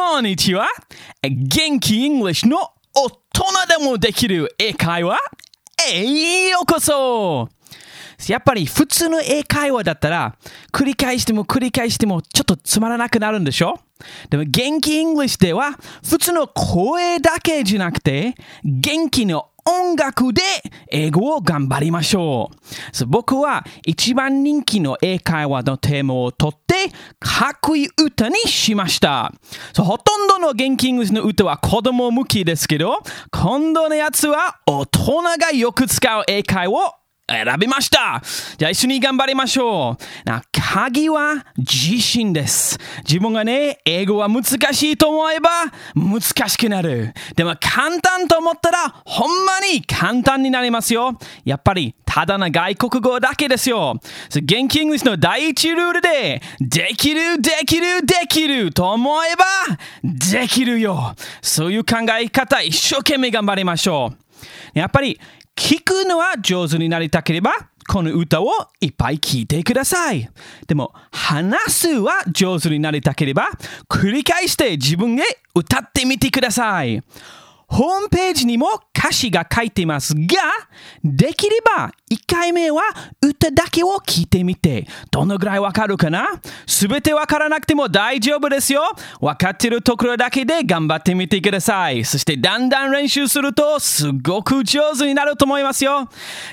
こんにちは。元気 English の大人でもできる英会話へようこそやっぱり普通の英会話だったら繰り返しても繰り返してもちょっとつまらなくなるんでしょ？でも元気 English では普通の声だけじゃなくて元気の音楽で英語を頑張りましょう。僕は一番人気の英会話のテーマを取ってかっこいい歌にしました。そうほとんどの元気イングスの歌は子供向きですけど、今度のやつは大人がよく使う英会を選びましたじゃあ一緒に頑張りましょうな鍵は自信です。自分がね英語は難しいと思えば難しくなる。でも簡単と思ったらほんまに簡単になりますよ。やっぱりただの外国語だけですよ。Genki English の第一ルールでできるできるできると思えばできるよ。そういう考え方一生懸命頑張りましょう。やっぱり聞くのは上手になりたければ、この歌をいっぱい聴いてください。でも、話すは上手になりたければ、繰り返して自分へ歌ってみてください。ホームページにも歌詞が書いていますが、できれば1回目は歌だけを聞いてみて、どのぐらいわかるかな？すべてわからなくても大丈夫ですよ。わかってるところだけで頑張ってみてください。そしてだんだん練習するとすごく上手になると思いますよ。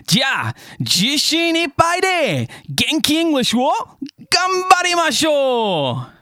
じゃあ、自信いっぱいで元気イングリッシュを頑張りましょう